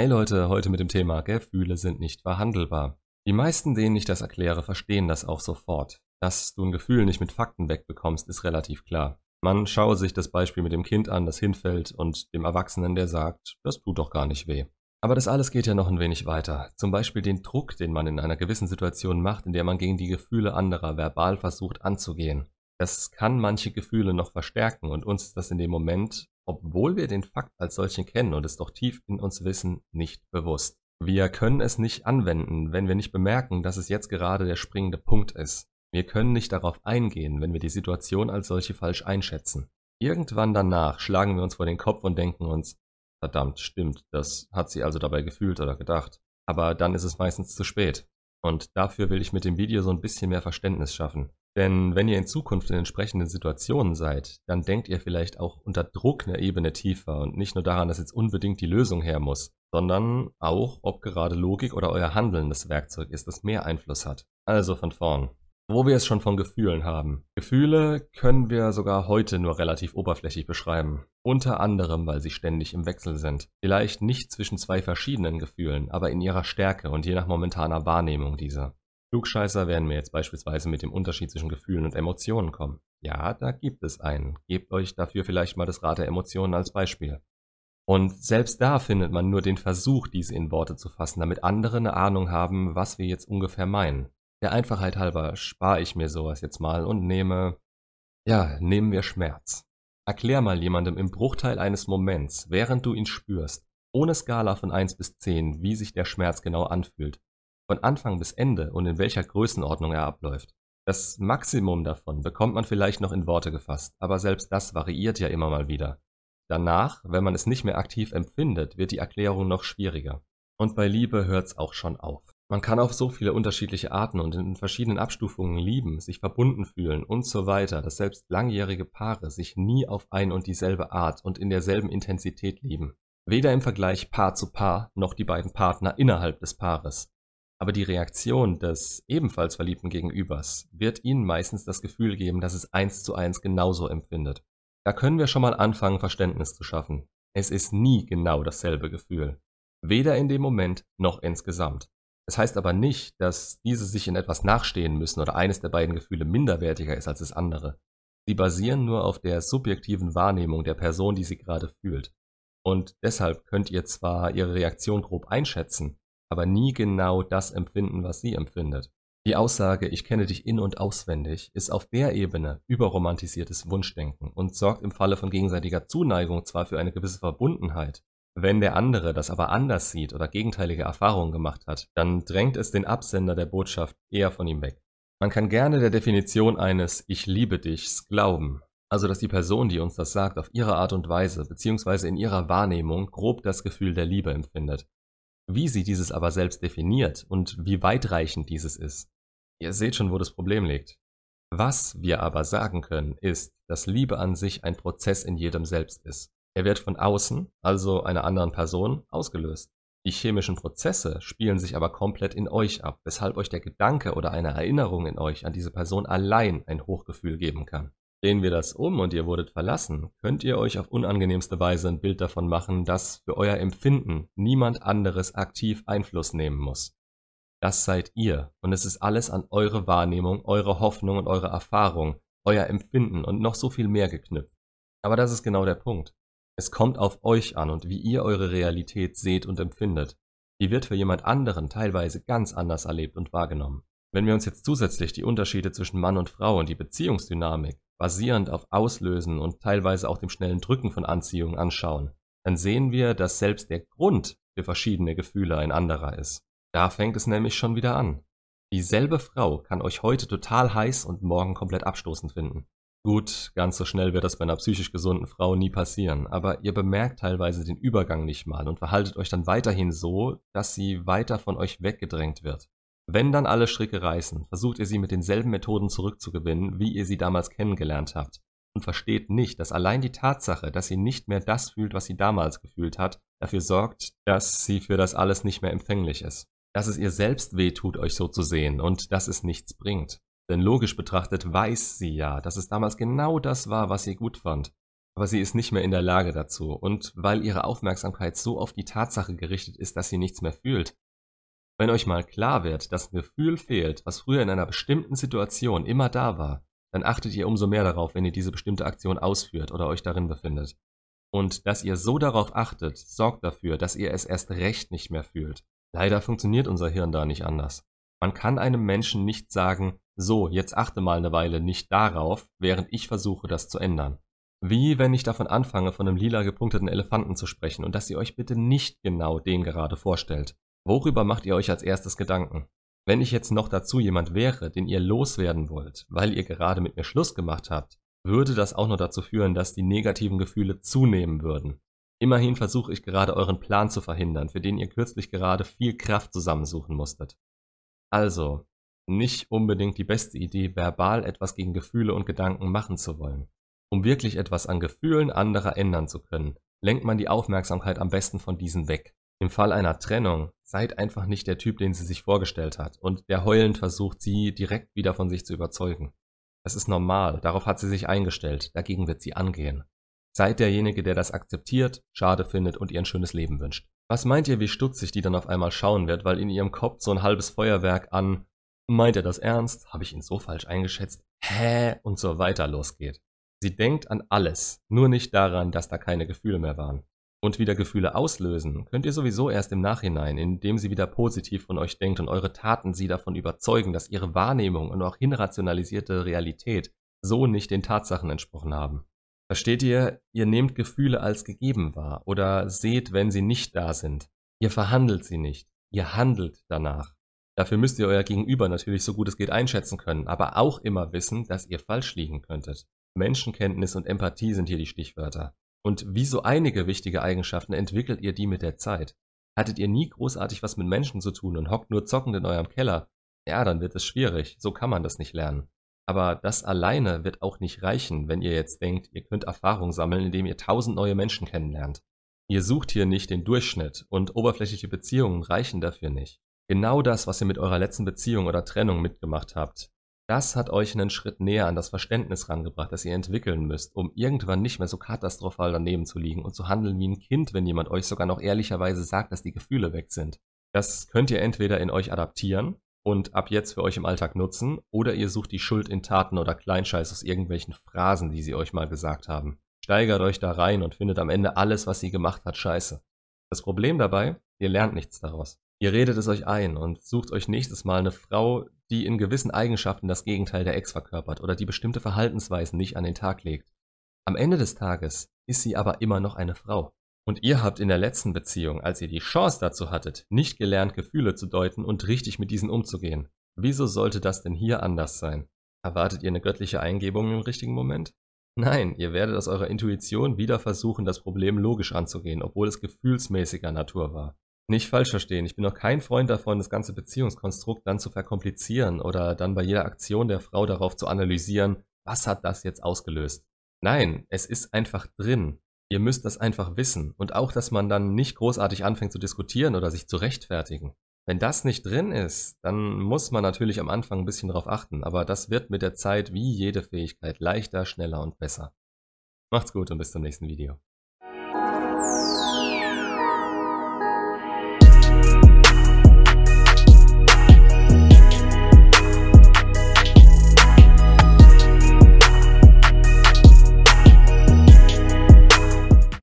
Hey Leute, heute mit dem Thema Gefühle sind nicht verhandelbar. Die meisten, denen ich das erkläre, verstehen das auch sofort. Dass du ein Gefühl nicht mit Fakten wegbekommst, ist relativ klar. Man schaue sich das Beispiel mit dem Kind an, das hinfällt, und dem Erwachsenen, der sagt, das tut doch gar nicht weh. Aber das alles geht ja noch ein wenig weiter. Zum Beispiel den Druck, den man in einer gewissen Situation macht, in der man gegen die Gefühle anderer verbal versucht anzugehen. Das kann manche Gefühle noch verstärken und uns ist das in dem Moment obwohl wir den Fakt als solchen kennen und es doch tief in uns wissen, nicht bewusst. Wir können es nicht anwenden, wenn wir nicht bemerken, dass es jetzt gerade der springende Punkt ist. Wir können nicht darauf eingehen, wenn wir die Situation als solche falsch einschätzen. Irgendwann danach schlagen wir uns vor den Kopf und denken uns, verdammt, stimmt, das hat sie also dabei gefühlt oder gedacht. Aber dann ist es meistens zu spät. Und dafür will ich mit dem Video so ein bisschen mehr Verständnis schaffen. Denn wenn ihr in Zukunft in entsprechenden Situationen seid, dann denkt ihr vielleicht auch unter Druck eine Ebene tiefer und nicht nur daran, dass jetzt unbedingt die Lösung her muss, sondern auch, ob gerade Logik oder euer Handeln das Werkzeug ist, das mehr Einfluss hat. Also von vorn. Wo wir es schon von Gefühlen haben. Gefühle können wir sogar heute nur relativ oberflächlich beschreiben. Unter anderem, weil sie ständig im Wechsel sind. Vielleicht nicht zwischen zwei verschiedenen Gefühlen, aber in ihrer Stärke und je nach momentaner Wahrnehmung dieser. Klugscheißer werden mir jetzt beispielsweise mit dem Unterschied zwischen Gefühlen und Emotionen kommen. Ja, da gibt es einen. Gebt euch dafür vielleicht mal das Rad der Emotionen als Beispiel. Und selbst da findet man nur den Versuch, diese in Worte zu fassen, damit andere eine Ahnung haben, was wir jetzt ungefähr meinen. Der Einfachheit halber spare ich mir sowas jetzt mal und nehme, ja, nehmen wir Schmerz. Erklär mal jemandem im Bruchteil eines Moments, während du ihn spürst, ohne Skala von 1 bis 10, wie sich der Schmerz genau anfühlt von Anfang bis Ende und in welcher Größenordnung er abläuft. Das Maximum davon bekommt man vielleicht noch in Worte gefasst, aber selbst das variiert ja immer mal wieder. Danach, wenn man es nicht mehr aktiv empfindet, wird die Erklärung noch schwieriger. Und bei Liebe hört's auch schon auf. Man kann auf so viele unterschiedliche Arten und in verschiedenen Abstufungen lieben, sich verbunden fühlen und so weiter, dass selbst langjährige Paare sich nie auf ein und dieselbe Art und in derselben Intensität lieben. Weder im Vergleich Paar zu Paar noch die beiden Partner innerhalb des Paares. Aber die Reaktion des ebenfalls verliebten Gegenübers wird ihnen meistens das Gefühl geben, dass es eins zu eins genauso empfindet. Da können wir schon mal anfangen, Verständnis zu schaffen. Es ist nie genau dasselbe Gefühl. Weder in dem Moment noch insgesamt. Das heißt aber nicht, dass diese sich in etwas nachstehen müssen oder eines der beiden Gefühle minderwertiger ist als das andere. Sie basieren nur auf der subjektiven Wahrnehmung der Person, die sie gerade fühlt. Und deshalb könnt ihr zwar ihre Reaktion grob einschätzen, aber nie genau das empfinden, was sie empfindet. Die Aussage, ich kenne dich in und auswendig, ist auf der Ebene überromantisiertes Wunschdenken und sorgt im Falle von gegenseitiger Zuneigung zwar für eine gewisse Verbundenheit, wenn der andere das aber anders sieht oder gegenteilige Erfahrungen gemacht hat, dann drängt es den Absender der Botschaft eher von ihm weg. Man kann gerne der Definition eines Ich liebe dichs glauben, also dass die Person, die uns das sagt, auf ihre Art und Weise bzw. in ihrer Wahrnehmung grob das Gefühl der Liebe empfindet. Wie sie dieses aber selbst definiert und wie weitreichend dieses ist, ihr seht schon, wo das Problem liegt. Was wir aber sagen können, ist, dass Liebe an sich ein Prozess in jedem selbst ist. Er wird von außen, also einer anderen Person, ausgelöst. Die chemischen Prozesse spielen sich aber komplett in euch ab, weshalb euch der Gedanke oder eine Erinnerung in euch an diese Person allein ein Hochgefühl geben kann. Drehen wir das um und ihr wurdet verlassen, könnt ihr euch auf unangenehmste Weise ein Bild davon machen, dass für euer Empfinden niemand anderes aktiv Einfluss nehmen muss. Das seid ihr und es ist alles an eure Wahrnehmung, eure Hoffnung und eure Erfahrung, euer Empfinden und noch so viel mehr geknüpft. Aber das ist genau der Punkt. Es kommt auf euch an und wie ihr eure Realität seht und empfindet. Die wird für jemand anderen teilweise ganz anders erlebt und wahrgenommen. Wenn wir uns jetzt zusätzlich die Unterschiede zwischen Mann und Frau und die Beziehungsdynamik basierend auf Auslösen und teilweise auch dem schnellen Drücken von Anziehung anschauen, dann sehen wir, dass selbst der Grund für verschiedene Gefühle ein anderer ist. Da fängt es nämlich schon wieder an. Dieselbe Frau kann euch heute total heiß und morgen komplett abstoßend finden. Gut, ganz so schnell wird das bei einer psychisch gesunden Frau nie passieren, aber ihr bemerkt teilweise den Übergang nicht mal und verhaltet euch dann weiterhin so, dass sie weiter von euch weggedrängt wird. Wenn dann alle Stricke reißen, versucht ihr sie mit denselben Methoden zurückzugewinnen, wie ihr sie damals kennengelernt habt. Und versteht nicht, dass allein die Tatsache, dass sie nicht mehr das fühlt, was sie damals gefühlt hat, dafür sorgt, dass sie für das alles nicht mehr empfänglich ist. Dass es ihr selbst weh tut, euch so zu sehen und dass es nichts bringt. Denn logisch betrachtet weiß sie ja, dass es damals genau das war, was sie gut fand. aber sie ist nicht mehr in der Lage dazu und weil ihre Aufmerksamkeit so auf die Tatsache gerichtet ist, dass sie nichts mehr fühlt. Wenn euch mal klar wird, dass ein Gefühl fehlt, was früher in einer bestimmten Situation immer da war, dann achtet ihr umso mehr darauf, wenn ihr diese bestimmte Aktion ausführt oder euch darin befindet. Und dass ihr so darauf achtet, sorgt dafür, dass ihr es erst recht nicht mehr fühlt. Leider funktioniert unser Hirn da nicht anders. Man kann einem Menschen nicht sagen, so, jetzt achte mal eine Weile nicht darauf, während ich versuche, das zu ändern. Wie wenn ich davon anfange, von einem lila gepunkteten Elefanten zu sprechen und dass ihr euch bitte nicht genau den gerade vorstellt. Worüber macht ihr euch als erstes Gedanken? Wenn ich jetzt noch dazu jemand wäre, den ihr loswerden wollt, weil ihr gerade mit mir Schluss gemacht habt, würde das auch noch dazu führen, dass die negativen Gefühle zunehmen würden. Immerhin versuche ich gerade euren Plan zu verhindern, für den ihr kürzlich gerade viel Kraft zusammensuchen musstet. Also, nicht unbedingt die beste Idee, verbal etwas gegen Gefühle und Gedanken machen zu wollen. Um wirklich etwas an Gefühlen anderer ändern zu können, lenkt man die Aufmerksamkeit am besten von diesen weg. Im Fall einer Trennung seid einfach nicht der Typ, den sie sich vorgestellt hat und der heulend versucht, sie direkt wieder von sich zu überzeugen. Das ist normal, darauf hat sie sich eingestellt, dagegen wird sie angehen. Seid derjenige, der das akzeptiert, schade findet und ihr ein schönes Leben wünscht. Was meint ihr, wie stutzig die dann auf einmal schauen wird, weil in ihrem Kopf so ein halbes Feuerwerk an Meint er das ernst? Habe ich ihn so falsch eingeschätzt? Hä? Und so weiter losgeht. Sie denkt an alles, nur nicht daran, dass da keine Gefühle mehr waren. Und wieder Gefühle auslösen könnt ihr sowieso erst im Nachhinein, indem sie wieder positiv von euch denkt und eure Taten sie davon überzeugen, dass ihre Wahrnehmung und auch hinrationalisierte Realität so nicht den Tatsachen entsprochen haben. Versteht ihr, ihr nehmt Gefühle als gegeben wahr oder seht, wenn sie nicht da sind. Ihr verhandelt sie nicht, ihr handelt danach. Dafür müsst ihr euer Gegenüber natürlich so gut es geht einschätzen können, aber auch immer wissen, dass ihr falsch liegen könntet. Menschenkenntnis und Empathie sind hier die Stichwörter. Und wie so einige wichtige Eigenschaften entwickelt ihr die mit der Zeit. Hattet ihr nie großartig was mit Menschen zu tun und hockt nur zockend in eurem Keller, ja, dann wird es schwierig, so kann man das nicht lernen. Aber das alleine wird auch nicht reichen, wenn ihr jetzt denkt, ihr könnt Erfahrung sammeln, indem ihr tausend neue Menschen kennenlernt. Ihr sucht hier nicht den Durchschnitt und oberflächliche Beziehungen reichen dafür nicht. Genau das, was ihr mit eurer letzten Beziehung oder Trennung mitgemacht habt, das hat euch einen Schritt näher an das Verständnis rangebracht, das ihr entwickeln müsst, um irgendwann nicht mehr so katastrophal daneben zu liegen und zu handeln wie ein Kind, wenn jemand euch sogar noch ehrlicherweise sagt, dass die Gefühle weg sind. Das könnt ihr entweder in euch adaptieren und ab jetzt für euch im Alltag nutzen, oder ihr sucht die Schuld in Taten oder Kleinscheiß aus irgendwelchen Phrasen, die sie euch mal gesagt haben. Steigert euch da rein und findet am Ende alles, was sie gemacht hat, scheiße. Das Problem dabei, ihr lernt nichts daraus. Ihr redet es euch ein und sucht euch nächstes Mal eine Frau, die in gewissen Eigenschaften das Gegenteil der Ex verkörpert oder die bestimmte Verhaltensweisen nicht an den Tag legt. Am Ende des Tages ist sie aber immer noch eine Frau. Und ihr habt in der letzten Beziehung, als ihr die Chance dazu hattet, nicht gelernt, Gefühle zu deuten und richtig mit diesen umzugehen. Wieso sollte das denn hier anders sein? Erwartet ihr eine göttliche Eingebung im richtigen Moment? Nein, ihr werdet aus eurer Intuition wieder versuchen, das Problem logisch anzugehen, obwohl es gefühlsmäßiger Natur war. Nicht falsch verstehen, ich bin noch kein Freund davon, das ganze Beziehungskonstrukt dann zu verkomplizieren oder dann bei jeder Aktion der Frau darauf zu analysieren, was hat das jetzt ausgelöst. Nein, es ist einfach drin. Ihr müsst das einfach wissen und auch, dass man dann nicht großartig anfängt zu diskutieren oder sich zu rechtfertigen. Wenn das nicht drin ist, dann muss man natürlich am Anfang ein bisschen drauf achten, aber das wird mit der Zeit wie jede Fähigkeit leichter, schneller und besser. Macht's gut und bis zum nächsten Video.